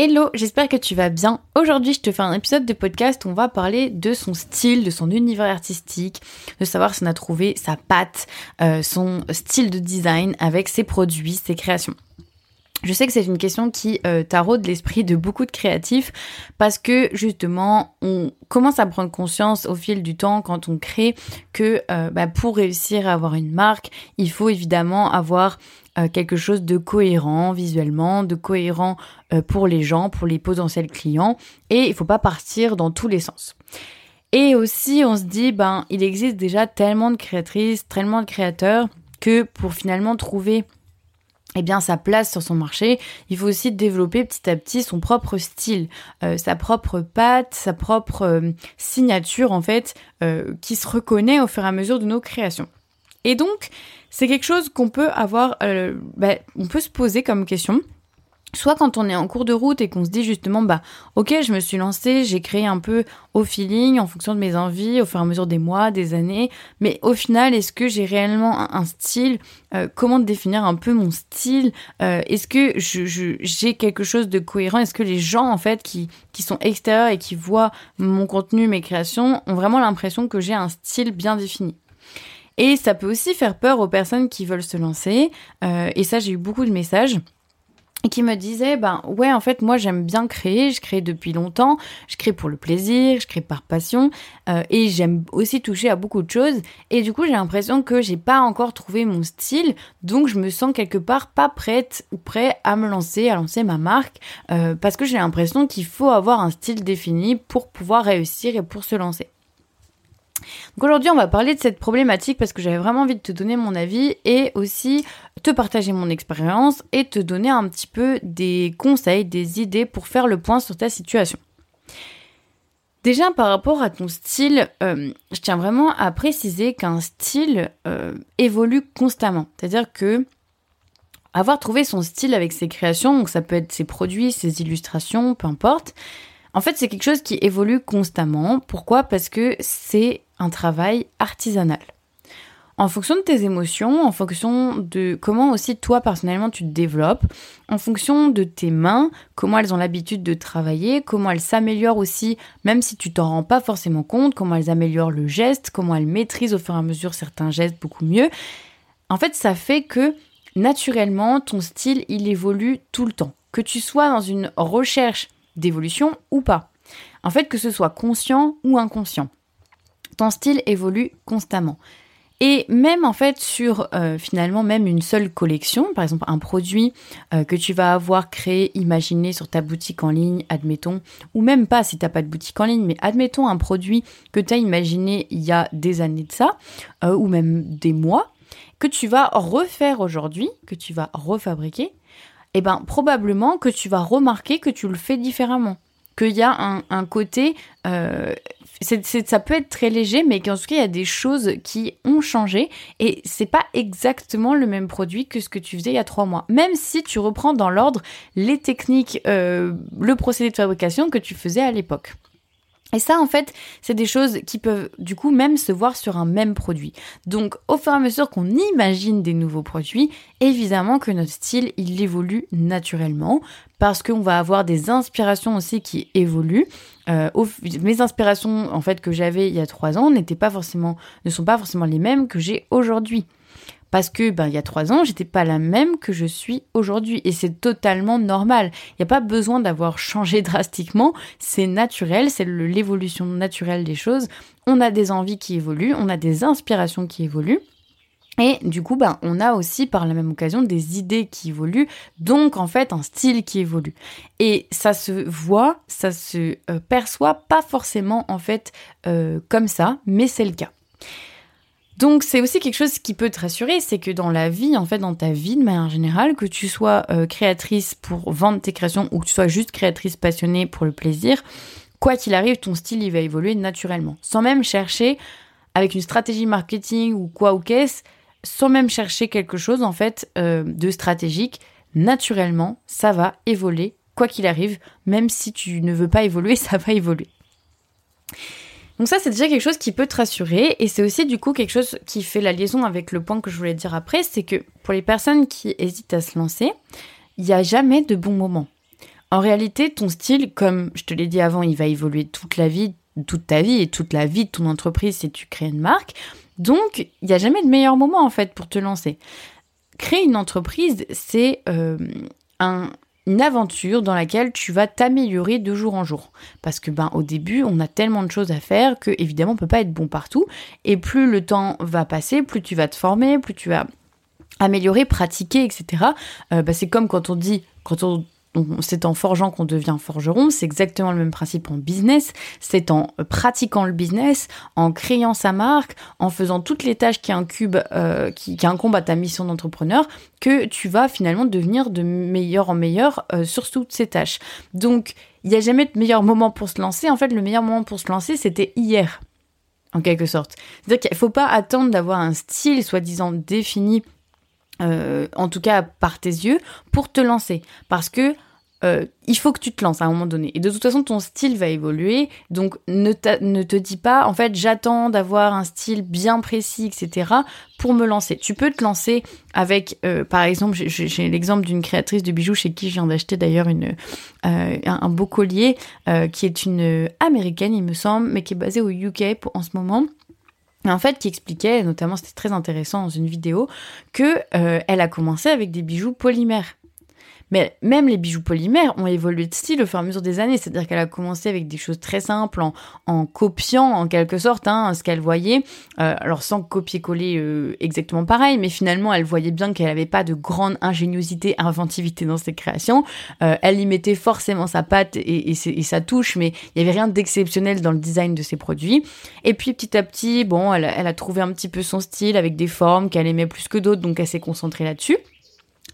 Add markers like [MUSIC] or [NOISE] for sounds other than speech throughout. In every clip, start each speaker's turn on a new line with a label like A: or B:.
A: Hello, j'espère que tu vas bien. Aujourd'hui, je te fais un épisode de podcast où on va parler de son style, de son univers artistique, de savoir si on a trouvé sa patte, euh, son style de design avec ses produits, ses créations. Je sais que c'est une question qui euh, taraude l'esprit de beaucoup de créatifs parce que justement on commence à prendre conscience au fil du temps quand on crée que euh, bah, pour réussir à avoir une marque, il faut évidemment avoir quelque chose de cohérent visuellement, de cohérent euh, pour les gens, pour les potentiels clients et il faut pas partir dans tous les sens. Et aussi on se dit ben il existe déjà tellement de créatrices, tellement de créateurs que pour finalement trouver eh bien sa place sur son marché, il faut aussi développer petit à petit son propre style, euh, sa propre patte, sa propre euh, signature en fait, euh, qui se reconnaît au fur et à mesure de nos créations. Et donc, c'est quelque chose qu'on peut avoir, bah, on peut se poser comme question. Soit quand on est en cours de route et qu'on se dit justement bah ok je me suis lancée j'ai créé un peu au feeling en fonction de mes envies au fur et à mesure des mois des années. Mais au final est-ce que j'ai réellement un, style? Euh, comment définir un peu mon style? Euh, est-ce que j'ai quelque chose de cohérent? Est-ce que les gens en fait qui sont extérieurs et qui voient mon contenu mes créations ont vraiment l'impression que j'ai un style bien défini? Et ça peut aussi faire peur aux personnes qui veulent se lancer. Euh, et ça j'ai eu beaucoup de messages qui me disait ben ouais en fait moi j'aime bien créer. Je crée depuis longtemps. Je crée pour le plaisir. Je crée par passion. Euh, et j'aime aussi toucher à beaucoup de choses. Et du coup j'ai l'impression que j'ai pas encore trouvé mon style. Donc je me sens quelque part pas prête ou prêt à me lancer à lancer ma marque. Euh, parce que j'ai l'impression qu'il faut avoir un style défini pour pouvoir réussir et pour se lancer donc aujourd'hui, on va parler de cette problématique parce que j'avais vraiment envie de te donner mon avis et aussi te partager mon expérience et te donner un petit peu des conseils, des idées pour faire le point sur ta situation. Déjà par rapport à ton style, euh, je tiens vraiment à préciser qu'un style euh, évolue constamment. C'est-à-dire que avoir trouvé son style avec ses créations, donc ça peut être ses produits, ses illustrations, peu importe, en fait, c'est quelque chose qui évolue constamment. Pourquoi? Parce que c'est un travail artisanal. En fonction de tes émotions, en fonction de comment aussi toi personnellement tu te développes, en fonction de tes mains, comment elles ont l'habitude de travailler, comment elles s'améliorent aussi, même si tu t'en rends pas forcément compte, comment elles améliorent le geste, comment elles maîtrisent au fur et à mesure certains gestes beaucoup mieux. En fait, ça fait que naturellement ton style il évolue tout le temps. Que tu sois dans une recherche d'évolution ou pas. En fait, que ce soit conscient ou inconscient. Ton style évolue constamment. Et même en fait sur euh, finalement même une seule collection, par exemple un produit euh, que tu vas avoir créé, imaginé sur ta boutique en ligne, admettons, ou même pas si tu n'as pas de boutique en ligne, mais admettons un produit que tu as imaginé il y a des années de ça, euh, ou même des mois, que tu vas refaire aujourd'hui, que tu vas refabriquer, eh ben probablement que tu vas remarquer que tu le fais différemment. Qu'il y a un, côté, euh, ça peut être très léger, mais qu'en tout cas il y a des choses qui ont changé et c'est pas exactement le même produit que ce que tu faisais il y a trois mois. Même si tu reprends dans l'ordre les techniques, euh, le procédé de fabrication que tu faisais à l'époque. Et ça, en fait, c'est des choses qui peuvent du coup même se voir sur un même produit. Donc, au fur et à mesure qu'on imagine des nouveaux produits, évidemment que notre style, il évolue naturellement parce qu'on va avoir des inspirations aussi qui évoluent. Euh, mes inspirations, en fait, que j'avais il y a trois ans n'étaient pas forcément, ne sont pas forcément les mêmes que j'ai aujourd'hui parce que ben il y a trois ans j'étais pas la même que je suis aujourd'hui et c'est totalement normal. Il n'y a pas besoin d'avoir changé [LAUGHS] drastiquement, c'est naturel, c'est l'évolution naturelle des choses. On a des envies qui évoluent, on a des inspirations qui évoluent. Et du coup, ben, on a aussi par la même occasion des idées qui évoluent, donc en fait un style qui évolue. Et ça se voit, ça se euh, perçoit pas forcément en fait euh, comme ça, mais c'est le cas. Donc c'est aussi quelque chose qui peut te rassurer, c'est que dans la vie, en fait, dans ta vie de manière générale, que tu sois euh, créatrice pour vendre tes créations ou que tu sois juste créatrice passionnée pour le plaisir, quoi qu'il arrive, ton style il va évoluer naturellement, sans même chercher avec une stratégie marketing ou quoi ou qu'est-ce, sans même chercher quelque chose en fait euh, de stratégique, naturellement, ça va évoluer quoi qu'il arrive, même si tu ne veux pas évoluer, [LAUGHS] ça va évoluer. Donc ça, c'est déjà quelque chose qui peut te rassurer. Et c'est aussi du coup quelque chose qui fait la liaison avec le point que je voulais dire après, c'est que pour les personnes qui hésitent à se lancer, il n'y a jamais de bon moment. En réalité, ton style, comme je te l'ai dit avant, il va évoluer toute la vie, toute ta vie et toute la vie de ton entreprise si tu crées une marque. Donc, il n'y a jamais de meilleur moment en fait pour te lancer. Créer une entreprise, c'est euh, une aventure dans laquelle tu vas t'améliorer de jour en jour. Parce que ben au début, on a tellement de choses à faire que évidemment on peut pas être bon partout. Et plus le temps va passer, plus tu vas te former, plus tu vas améliorer, pratiquer, etc. Euh, ben, c'est comme quand on dit, quand c'est en forgeant qu'on devient forgeron, c'est exactement le même principe en business, c'est en pratiquant le business, en créant sa marque, en faisant toutes les tâches euh, qui, qui incombent à ta mission d'entrepreneur, que tu vas finalement devenir de meilleur en meilleur euh, sur toutes ces tâches. Donc, il n'y a jamais de meilleur moment pour se lancer. En fait, le meilleur moment pour se lancer, c'était hier, en quelque sorte. C'est-à-dire qu'il ne faut pas attendre d'avoir un style soi-disant défini euh, en tout cas par tes yeux, pour te lancer. Parce que euh, il faut que tu te lances à un moment donné. Et de toute façon, ton style va évoluer. Donc, ne, te dis pas, en fait, j'attends d'avoir un style bien précis, etc., pour me lancer. Tu peux te lancer avec, euh, par exemple, j'ai l'exemple d'une créatrice de bijoux chez qui je viens d'acheter d'ailleurs une un, beau collier, qui est une américaine, il me semble, mais qui est basée au UK en ce moment en fait qui expliquait, notamment c'était très intéressant dans une vidéo, que euh, elle a commencé avec des bijoux polymères. Mais même les bijoux polymères ont évolué de style au fur et à mesure des années. C'est-à-dire qu'elle a commencé avec des choses très simples, en, copiant en quelque sorte hein, ce qu'elle voyait. Euh, alors sans copier-coller euh, exactement pareil, mais finalement elle voyait bien qu'elle n'avait pas de grande ingéniosité, inventivité dans ses créations. Euh, elle y mettait forcément sa patte et, sa touche, mais il n'y avait rien d'exceptionnel dans le design de ses produits. Et puis petit à petit, bon, elle, elle a trouvé un petit peu son style avec des formes qu'elle aimait plus que d'autres, donc elle s'est concentrée là-dessus.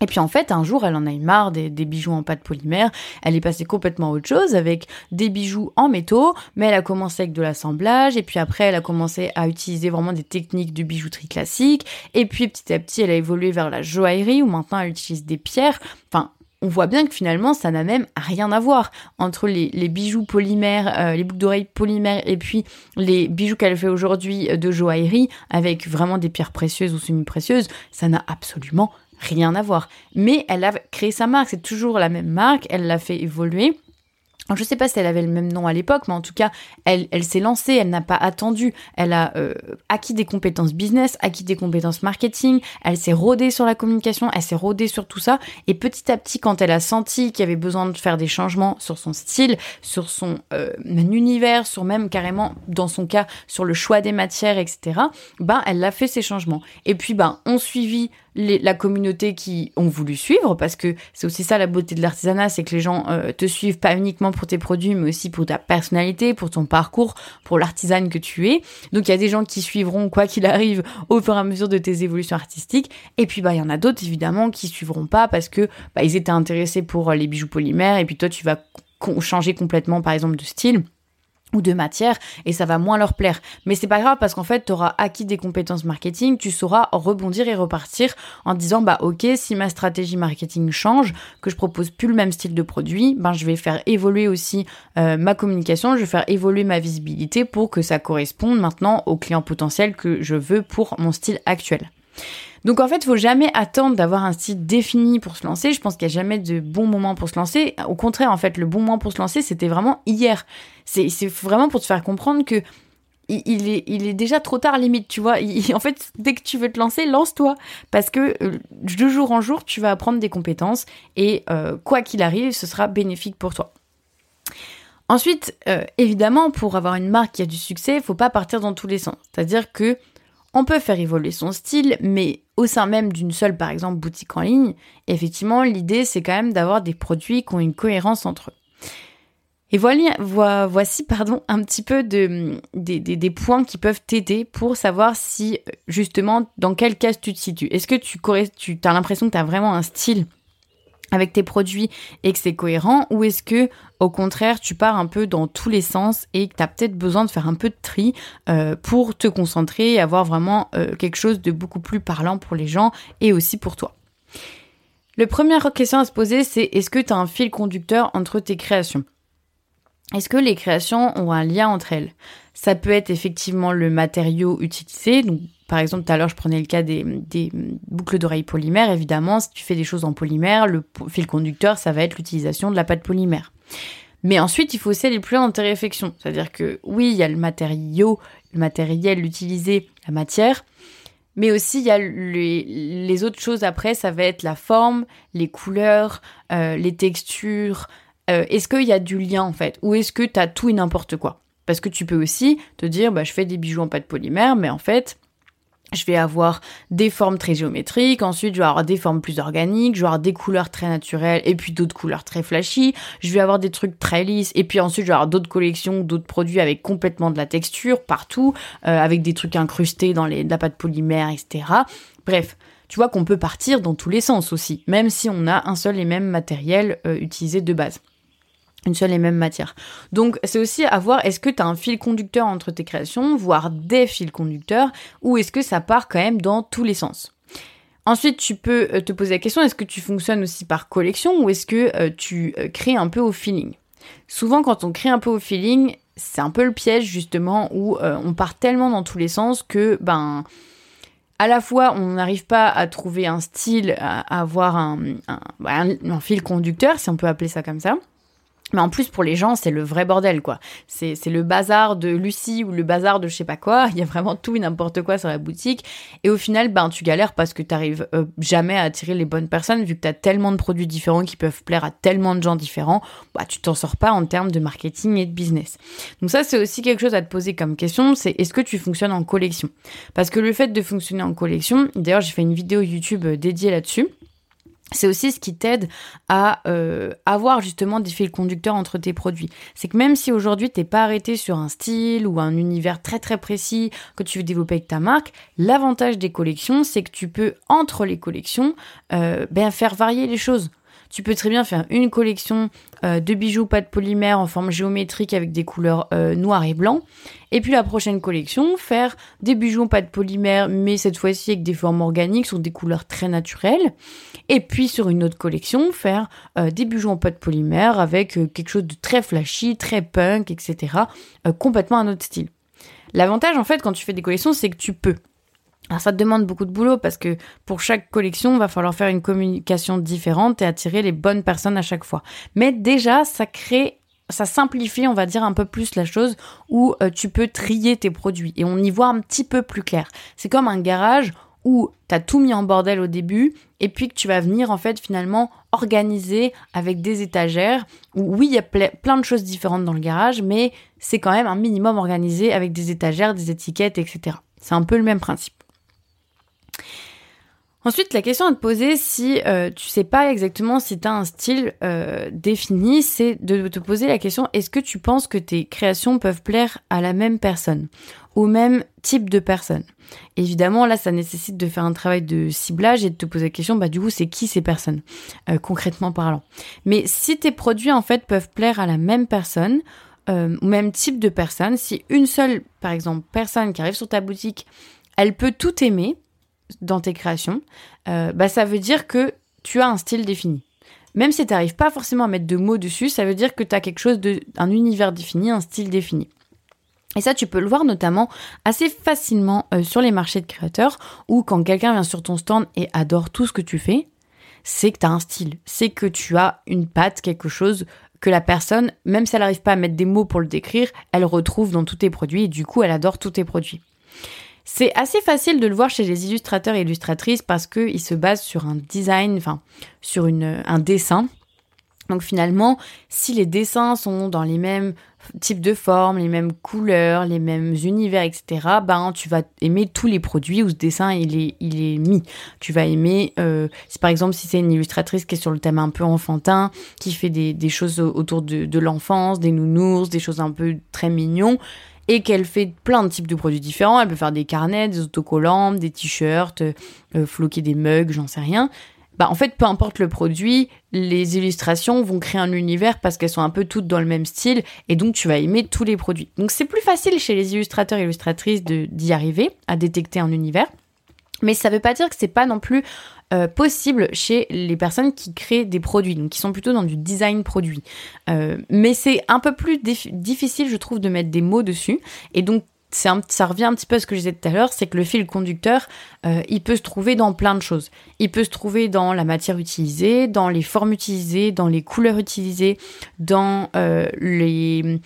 A: Et puis en fait, un jour, elle en a eu marre des, bijoux en pâte polymère. Elle est passée complètement à autre chose avec des bijoux en métaux, mais elle a commencé avec de l'assemblage. Et puis après, elle a commencé à utiliser vraiment des techniques de bijouterie classique. Et puis petit à petit, elle a évolué vers la joaillerie où maintenant elle utilise des pierres. Enfin, on voit bien que finalement, ça n'a même rien à voir entre les, bijoux polymères, euh, les boucles d'oreilles polymères et puis les bijoux qu'elle fait aujourd'hui de joaillerie avec vraiment des pierres précieuses ou semi-précieuses. Ça n'a absolument rien à voir. Mais elle a créé sa marque, c'est toujours la même marque, elle l'a fait évoluer. je ne sais pas si elle avait le même nom à l'époque, mais en tout cas, elle, elle s'est lancée, elle n'a pas attendu, elle a euh, acquis des compétences business, acquis des compétences marketing, elle s'est rodée sur la communication, elle s'est rodée sur tout ça, et petit à petit, quand elle a senti qu'il y avait besoin de faire des changements sur son style, sur son euh, univers, sur même carrément, dans son cas, sur le choix des matières, etc., ben, elle a fait ces changements. Et puis, ben, on suivit la communauté qui ont voulu suivre, parce que c'est aussi ça la beauté de l'artisanat, c'est que les gens euh, te suivent pas uniquement pour tes produits, mais aussi pour ta personnalité, pour ton parcours, pour l'artisane que tu es. Donc il y a des gens qui suivront quoi qu'il arrive au fur et à mesure de tes évolutions artistiques, et puis bah il y en a d'autres évidemment qui suivront pas parce que bah, ils étaient intéressés pour les bijoux polymères, et puis toi tu vas changer complètement par exemple de style ou de matière et ça va moins leur plaire. Mais c'est pas grave parce qu'en fait, tu auras acquis des compétences marketing, tu sauras rebondir et repartir en disant bah OK, si ma stratégie marketing change, que je propose plus le même style de produit, ben je vais faire évoluer aussi euh, ma communication, je vais faire évoluer ma visibilité pour que ça corresponde maintenant aux clients potentiels que je veux pour mon style actuel. Donc en fait, il faut jamais attendre d'avoir un style défini pour se lancer. Je pense qu'il n'y a jamais de bon moment pour se lancer. Au contraire, en fait, le bon moment pour se lancer, c'était vraiment hier. C'est vraiment pour te faire comprendre que il est, il est déjà trop tard limite, tu vois. en fait, dès que tu veux te lancer, lance-toi. Parce que euh, de jour en jour, tu vas apprendre des compétences et euh, quoi qu'il arrive, ce sera bénéfique pour toi. Ensuite, euh, évidemment, pour avoir une marque qui a du succès, il faut pas partir dans tous les sens. C'est-à-dire que on peut faire évoluer son style, mais au sein même d'une seule, par exemple, boutique en ligne, effectivement, l'idée, c'est quand même d'avoir des produits qui ont une cohérence entre eux. Et voilà, voici pardon, un petit peu de, des, points qui peuvent t'aider pour savoir si, justement, dans quel cas tu te situes. Est-ce que tu, tu as l'impression que tu as vraiment un style avec tes produits et que c'est cohérent ou est-ce que au contraire tu pars un peu dans tous les sens et que tu as peut-être besoin de faire un peu de tri euh, pour te concentrer et avoir vraiment euh, quelque chose de beaucoup plus parlant pour les gens et aussi pour toi? La première question à se poser c'est est-ce que tu as un fil conducteur entre tes créations? Est-ce que les créations ont un lien entre elles? Ça peut être effectivement le matériau utilisé. Donc, par exemple, tout à l'heure, je prenais le cas des, boucles d'oreilles polymères. Évidemment, si tu fais des choses en polymère, le fil conducteur, ça va être l'utilisation de la pâte polymère. Mais ensuite, il faut aussi aller plus loin dans tes réflexions. C'est-à-dire que oui, il y a le matériau, le matériel utilisé, la matière, mais aussi il y a les, autres choses après, ça va être la forme, les couleurs, euh, les textures, euh, est-ce qu'il y a du lien en fait? Ou est-ce que tu as tout et n'importe quoi? Parce que tu peux aussi te dire, bah, je fais des bijoux en pâte polymère, mais en fait, je vais avoir des formes très géométriques, ensuite je vais avoir des formes plus organiques, je vais avoir des couleurs très naturelles et puis d'autres couleurs très flashy, je vais avoir des trucs très lisses et puis ensuite je vais avoir d'autres collections, d'autres produits avec complètement de la texture partout, euh, avec des trucs incrustés dans les, la pâte polymère, etc. Bref, tu vois qu'on peut partir dans tous les sens aussi, même si on a un seul et même matériel euh, utilisé de base une seule et même matière. Donc c'est aussi à voir est-ce que tu as un fil conducteur entre tes créations, voire des fils conducteurs, ou est-ce que ça part quand même dans tous les sens? Ensuite, tu peux euh, te poser la question, est-ce que tu fonctionnes aussi par collection ou est-ce que euh, tu euh, crées un peu au feeling? Souvent, quand on crée un peu au feeling, c'est un peu le piège justement où on part tellement dans tous les sens que, ben, à la fois, on n'arrive pas à trouver un style, à avoir un, un fil conducteur, si on peut appeler ça comme ça. Mais en plus, pour les gens, c'est le vrai bordel, quoi. C'est le bazar de Lucie ou le bazar de je sais pas quoi. [LAUGHS] Il y a vraiment tout et n'importe quoi sur la boutique. Et au final, ben, tu galères parce que tu n'arrives euh, jamais à attirer les bonnes personnes, vu que tu as tellement de produits différents qui peuvent plaire à tellement de gens différents. Bah, tu t'en sors pas en termes de marketing et de business. Donc ça, c'est aussi quelque chose à te poser comme question. C'est est-ce que tu fonctionnes en collection? Parce que le fait de fonctionner en collection, d'ailleurs, j'ai fait une vidéo YouTube euh, dédiée là-dessus c'est aussi ce qui t'aide à euh, avoir justement des fils conducteurs entre tes produits. C'est que même si aujourd'hui t'es pas arrêté sur un style ou un univers très très précis que tu veux développer avec ta marque, l'avantage des collections, c'est que tu peux entre les collections euh, ben, faire varier les choses. Tu peux très bien faire une collection euh, de bijoux pas de polymère en forme géométrique avec des couleurs euh, noir et blanc. Et puis la prochaine collection, faire des bijoux pas de polymère, mais cette fois-ci avec des formes organiques sur des couleurs très naturelles. Et puis sur une autre collection, faire euh, des bijoux en pâte polymère avec quelque chose de très flashy, très punk, etc. complètement un autre style. L'avantage en fait quand tu fais des collections, c'est que tu peux. Alors ça te demande beaucoup de boulot parce que pour chaque collection, il va falloir faire une communication différente et attirer les bonnes personnes à chaque fois. Mais déjà, ça crée ça simplifie, on va dire, un peu plus la chose où euh, tu peux trier tes produits et on y voit un petit peu plus clair. C'est comme un garage où tu as tout mis en bordel au début et puis que tu vas venir en fait finalement organiser avec des étagères où oui, il y a plein de choses différentes dans le garage, mais c'est quand même un minimum organisé avec des étagères, des étiquettes, etc. C'est un peu le même principe. Ensuite, la question à te poser, si euh, tu sais pas exactement si tu as un style euh, défini, c'est de te poser la question est-ce que tu penses que tes créations peuvent plaire à la même personne, au même type de personne? Évidemment, là, ça nécessite de faire un travail de ciblage et de te poser la question bah, du coup, c'est qui ces personnes, euh, concrètement parlant? Mais si tes produits, en fait, peuvent plaire à la même personne, au même type de personne, si une seule, par exemple, personne qui arrive sur ta boutique, elle peut tout aimer, dans tes créations, euh, bah, ça veut dire que tu as un style défini. Même si tu n'arrives pas forcément à mettre de mots dessus, ça veut dire que tu as quelque chose de, un univers défini, un style défini. Et ça, tu peux le voir notamment assez facilement euh, sur les marchés de créateurs, où quand quelqu'un vient sur ton stand et adore tout ce que tu fais, c'est que tu as un style, c'est que tu as une patte, quelque chose que la personne, même si elle n'arrive pas à mettre des mots pour le décrire, elle retrouve dans tous tes produits et du coup, elle adore tous tes produits. C'est assez facile de le voir chez les illustrateurs et illustratrices parce qu'ils se basent sur un design, enfin sur une, un dessin. Donc finalement, si les dessins sont dans les mêmes types de formes, les mêmes couleurs, les mêmes univers, etc., ben tu vas aimer tous les produits où ce dessin il est, il est mis. Tu vas aimer, euh, si par exemple si c'est une illustratrice qui est sur le thème un peu enfantin, qui fait des, des choses autour de, de l'enfance, des nounours, des choses un peu très mignons, et qu'elle fait plein de types de produits différents. Elle peut faire des carnets, des autocollants, des t-shirts, euh, floquer des mugs, j'en sais rien. Bah en fait, peu importe le produit, les illustrations vont créer un univers parce qu'elles sont un peu toutes dans le même style et donc tu vas aimer tous les produits. Donc c'est plus facile chez les illustrateurs et illustratrices d'y arriver, à détecter un univers. Mais ça veut pas dire que c'est pas non plus euh, possible chez les personnes qui créent des produits, donc qui sont plutôt dans du design produit. Euh, mais c'est un peu plus difficile, je trouve, de mettre des mots dessus. Et donc, ça revient un petit peu à ce que je disais tout à l'heure, c'est que le fil conducteur, euh, il peut se trouver dans plein de choses. Il peut se trouver dans la matière utilisée, dans les formes utilisées, dans les couleurs utilisées, dans les,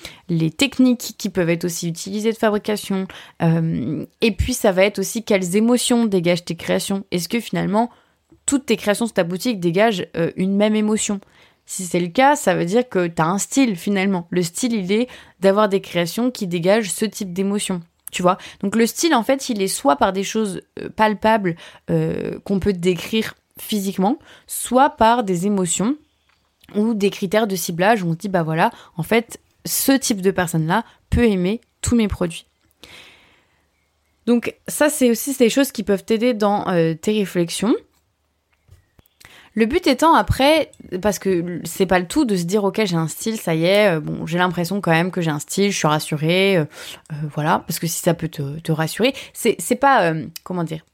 A: techniques qui peuvent être aussi utilisées de fabrication. Et puis ça va être aussi quelles émotions dégagent tes créations. Est-ce que finalement toutes tes créations sur ta boutique dégagent une même émotion si c'est le cas, ça veut dire que tu as un style finalement. Le style, il est d'avoir des créations qui dégagent ce type d'émotion. Tu vois Donc le style, en fait, il est soit par des choses euh, palpables euh, qu'on peut décrire physiquement, soit par des émotions ou des critères de ciblage où on se dit, bah voilà, en fait, ce type de personne-là peut aimer tous mes produits. Donc ça, c'est aussi des choses qui peuvent t'aider dans euh, tes réflexions. Le but étant après, parce que c'est pas le tout de se dire ok j'ai un style, ça y est, euh, bon j'ai l'impression quand même que j'ai un style, je suis rassurée, euh, euh, voilà, parce que si ça peut te, rassurer, c'est pas comment dire,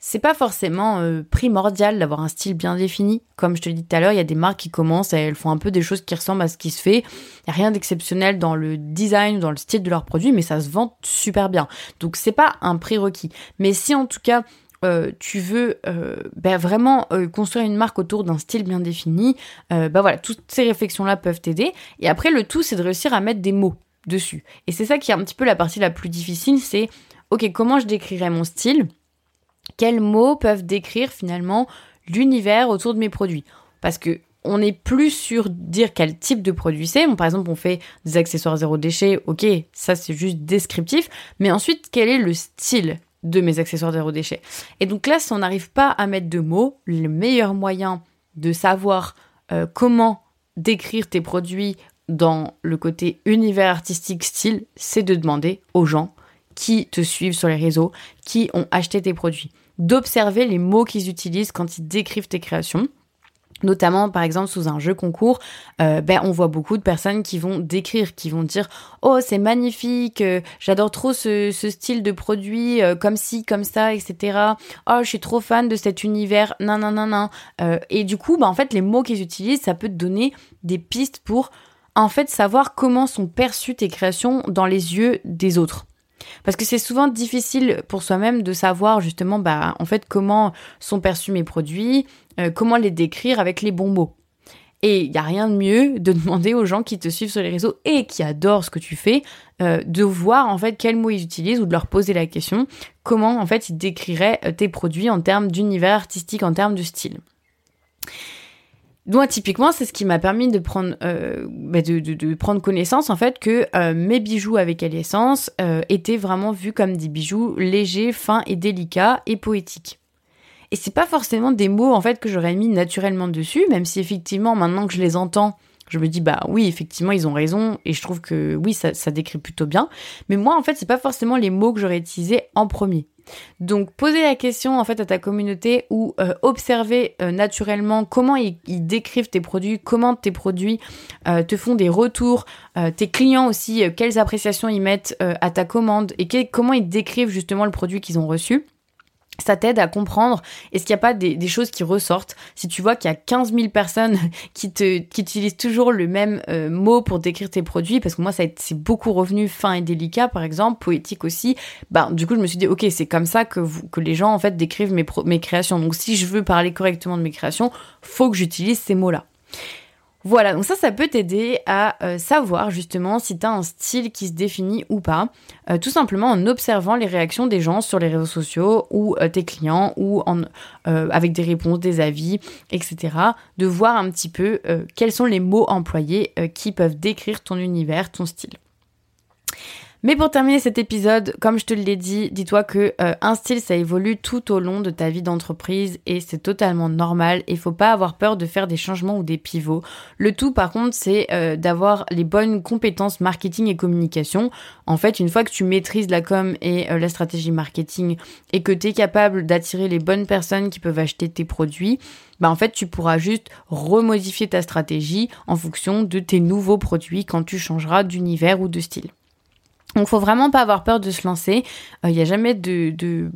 A: c'est pas forcément primordial d'avoir un style bien défini. Comme je te dit tout à l'heure, il y a des marques qui commencent, elles font un peu des choses qui ressemblent à ce qui se fait. Il y a rien d'exceptionnel dans le design ou dans le style de leurs produits, mais ça se vend super bien. Donc c'est pas un prérequis. Mais si en tout cas euh, tu veux euh, ben vraiment euh, construire une marque autour d'un style bien défini, ben voilà, toutes ces réflexions-là peuvent t'aider. Et après, le tout, c'est de réussir à mettre des mots dessus. Et c'est ça qui est un petit peu la partie la plus difficile, c'est, ok, comment je décrirais mon style? Quels mots peuvent décrire finalement l'univers autour de mes produits? Parce que on n'est plus sur dire quel type de produit c'est. par exemple, on fait des accessoires zéro déchet, ok, ça c'est juste descriptif. Mais ensuite, quel est le style? De mes accessoires zéro déchet. Et donc là, si on n'arrive pas à mettre de mots, le meilleur moyen de savoir euh, comment décrire tes produits dans le côté univers artistique style, c'est de demander aux gens qui te suivent sur les réseaux, qui ont acheté tes produits, d'observer les mots qu'ils utilisent quand ils décrivent tes créations Notamment, par exemple, sous un jeu concours, euh, ben, on voit beaucoup de personnes qui vont décrire, qui vont dire Oh, c'est magnifique, euh, j'adore trop ce, style de produit, euh, comme ci, comme ça, etc. Oh, je suis trop fan de cet univers, nan, nan, nan, nan. et du coup, ben, en fait, les mots qu'ils utilisent, ça peut te donner des pistes pour, en fait, savoir comment sont perçues tes créations dans les yeux des autres. Parce que c'est souvent difficile pour soi-même de savoir justement bah, en fait comment sont perçus mes produits, euh, comment les décrire avec les bons mots. Et il n'y a rien de mieux de [LAUGHS] demander aux gens qui te suivent sur les réseaux et qui adorent ce que tu fais, euh, de voir en fait quels mots ils utilisent ou de leur poser la question comment en fait ils décriraient euh, tes produits en termes d'univers artistique, en termes de style. Moi, typiquement, c'est ce qui m'a permis de prendre, euh, bah, de, prendre connaissance, en fait, que euh, mes bijoux avec Essence euh, étaient vraiment vus comme des bijoux légers, fins et délicats et poétiques. Et c'est pas forcément des mots, en fait, que j'aurais mis naturellement dessus, même si effectivement, maintenant que je les entends, je me dis, bah oui, effectivement, ils ont raison, et je trouve que oui, ça, ça décrit plutôt bien. Mais moi, en fait, c'est pas forcément les mots que j'aurais utilisés en premier. Donc poser la question en fait à ta communauté ou euh, observer euh, naturellement comment ils, décrivent tes produits, comment tes produits euh, te font des retours, tes clients aussi, quelles appréciations ils mettent à ta commande et comment ils décrivent justement le produit qu'ils ont reçu ça t'aide à comprendre. Est-ce qu'il n'y a pas des, choses qui ressortent? Si tu vois qu'il y a 15 000 personnes [LAUGHS] qui te qui utilisent toujours le même euh, mot pour décrire tes produits parce que moi ça c'est beaucoup revenu fin et délicat par exemple poétique aussi ben du coup je me suis dit ok c'est comme ça que vous, que les gens en fait décrivent mes mes créations. Donc si je veux parler correctement de mes créations faut que j'utilise ces mots là voilà, donc ça, ça peut t'aider à euh, savoir justement si tu as un style qui se définit ou pas, euh, tout simplement en observant les réactions des gens sur les réseaux sociaux ou euh, tes clients ou en, avec des réponses, des avis, etc. De voir un petit peu quels sont les mots employés qui peuvent décrire ton univers, ton style. Mais pour terminer cet épisode, comme je te l'ai dit, dis-toi que euh, un style ça évolue tout au long de ta vie d'entreprise et c'est totalement normal. Il faut pas avoir peur de faire des changements ou des pivots. Le tout par contre, c'est euh, d'avoir les bonnes compétences marketing et communication. En fait, une fois que tu maîtrises la com et euh, la stratégie marketing et que tu es capable d'attirer les bonnes personnes qui peuvent acheter tes produits, bah en fait, tu pourras juste remodifier ta stratégie en fonction de tes nouveaux produits quand tu changeras d'univers ou de style. Donc faut vraiment pas avoir peur de se lancer. Il n'y a jamais de, de,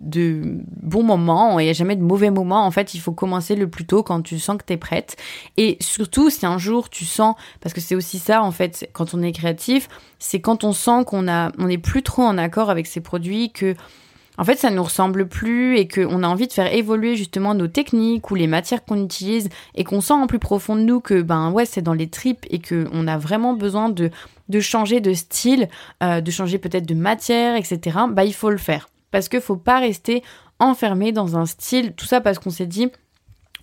A: de bons moments, il n'y a jamais de mauvais moments. En fait, il faut commencer le plus tôt quand tu sens que tu es prête. Et surtout, si un jour tu sens, parce que c'est aussi ça, en fait, quand on est créatif, c'est quand on sent qu'on a, on n'est plus trop en accord avec ses produits, que en fait, ça nous ressemble plus et qu'on a envie de faire évoluer justement nos techniques ou les matières qu'on utilise et qu'on sent en plus profond de nous que ben ouais, c'est dans les tripes et qu'on a vraiment besoin de, de changer de style, euh, de changer peut-être de matière, etc. Bah, il faut le faire parce qu'il faut pas rester enfermé dans un style, tout ça parce qu'on s'est dit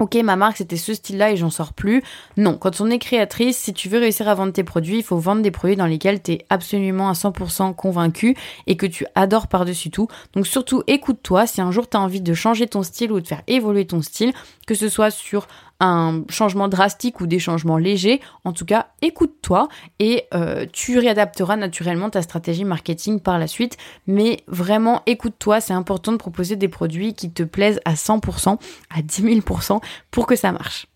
A: Ok, ma marque c'était ce style-là et j'en sors plus. Non, quand on est créatrice, si tu veux réussir à vendre tes produits, il faut vendre des produits dans lesquels tu es absolument à 100% convaincu et que tu adores par-dessus tout. Donc surtout écoute-toi si un jour tu as envie de changer ton style ou de faire évoluer ton style, que ce soit sur un changement drastique ou des changements légers. En tout cas, écoute-toi et euh, tu réadapteras naturellement ta stratégie marketing par la suite. Mais vraiment, écoute-toi. C'est important de proposer des produits qui te plaisent à 100%, à 10 000% pour que ça marche.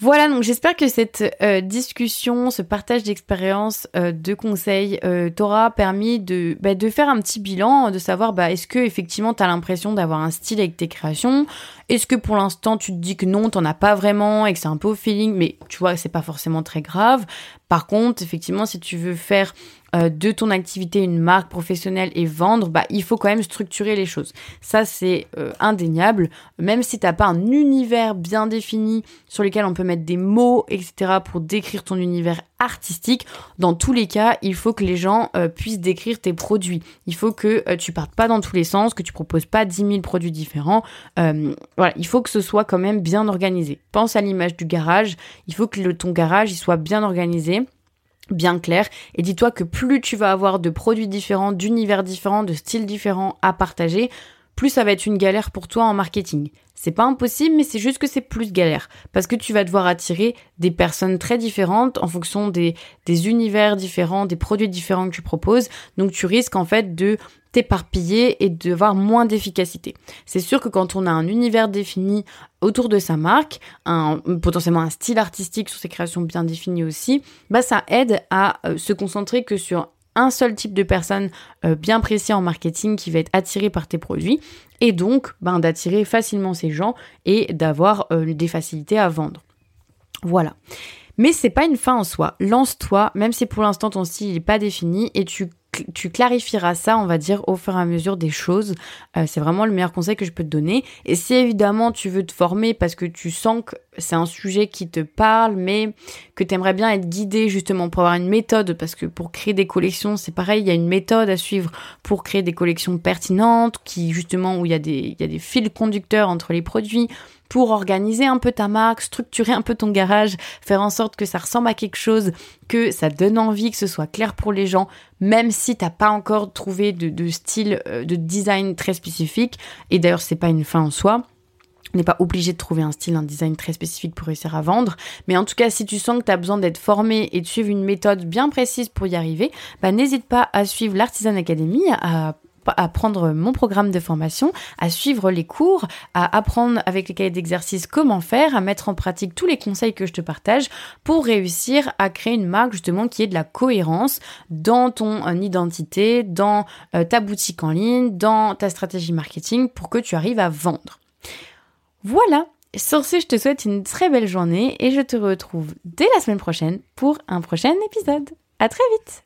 A: Voilà, donc j'espère que cette euh, discussion, ce partage d'expérience, euh, de conseils, euh, t'aura permis de, bah, de faire un petit bilan, de savoir bah, est-ce que effectivement t'as l'impression d'avoir un style avec tes créations, est-ce que pour l'instant tu te dis que non, t'en as pas vraiment et que c'est un peu au feeling, mais tu vois, c'est pas forcément très grave. Par contre, effectivement, si tu veux faire euh, de ton activité une marque professionnelle et vendre, bah, il faut quand même structurer les choses. Ça, c'est euh, indéniable. Même si tu n'as pas un univers bien défini sur lequel on peut mettre des mots, etc., pour décrire ton univers artistique, dans tous les cas, il faut que les gens euh, puissent décrire tes produits. Il faut que tu partes pas dans tous les sens, que tu proposes pas 10 000 produits différents. voilà, il faut que ce soit quand même bien organisé. Pense à l'image du garage. Il faut que ton garage soit bien organisé bien clair et dis-toi que plus tu vas avoir de produits différents, d'univers différents, de styles différents à partager, plus ça va être une galère pour toi en marketing. C'est pas impossible, mais c'est juste que c'est plus galère. Parce que tu vas devoir attirer des personnes très différentes en fonction des, univers différents, des produits différents que tu proposes. Donc tu risques en fait de t'éparpiller et d'avoir moins d'efficacité. C'est sûr que quand on a un univers défini autour de sa marque, un, potentiellement un style artistique sur ses créations bien définies aussi, bah ça aide à euh, se concentrer que sur un seul type de personne euh, bien précis en marketing qui va être attiré par tes produits et donc ben, d'attirer facilement ces gens et d'avoir euh, des facilités à vendre. Voilà. Mais c'est pas une fin en soi. Lance-toi, même si pour l'instant ton style n'est pas défini et tu tu clarifieras ça, on va dire, au fur et à mesure des choses. Euh, c'est vraiment le meilleur conseil que je peux te donner. Et si évidemment tu veux te former parce que tu sens que c'est un sujet qui te parle, mais que tu aimerais bien être guidé justement pour avoir une méthode, parce que pour créer des collections, c'est pareil, il y a une méthode à suivre pour créer des collections pertinentes, qui justement où il y a des, il y a des fils conducteurs entre les produits, pour organiser un peu ta marque, structurer un peu ton garage, faire en sorte que ça ressemble à quelque chose, que ça donne envie, que ce soit clair pour les gens, même si t'as pas encore trouvé de, style, euh, de design très spécifique. Et d'ailleurs, c'est pas une fin en soi. On n'est pas obligé de trouver un style, un design très spécifique pour réussir à vendre. Mais en tout cas, si tu sens que tu as besoin d'être formé et de suivre une méthode bien précise pour y arriver, bah, n'hésite pas à suivre l'Artisan Academy, à à prendre mon programme de formation, à suivre les cours, à apprendre avec les cahiers d'exercice comment faire, à mettre en pratique tous les conseils que je te partage pour réussir à créer une marque justement qui ait de la cohérence dans ton euh, identité, dans euh, ta boutique en ligne, dans ta stratégie marketing pour que tu arrives à vendre. Voilà, sur ce, je te souhaite une très belle journée et je te retrouve dès la semaine prochaine pour un prochain épisode. À très vite!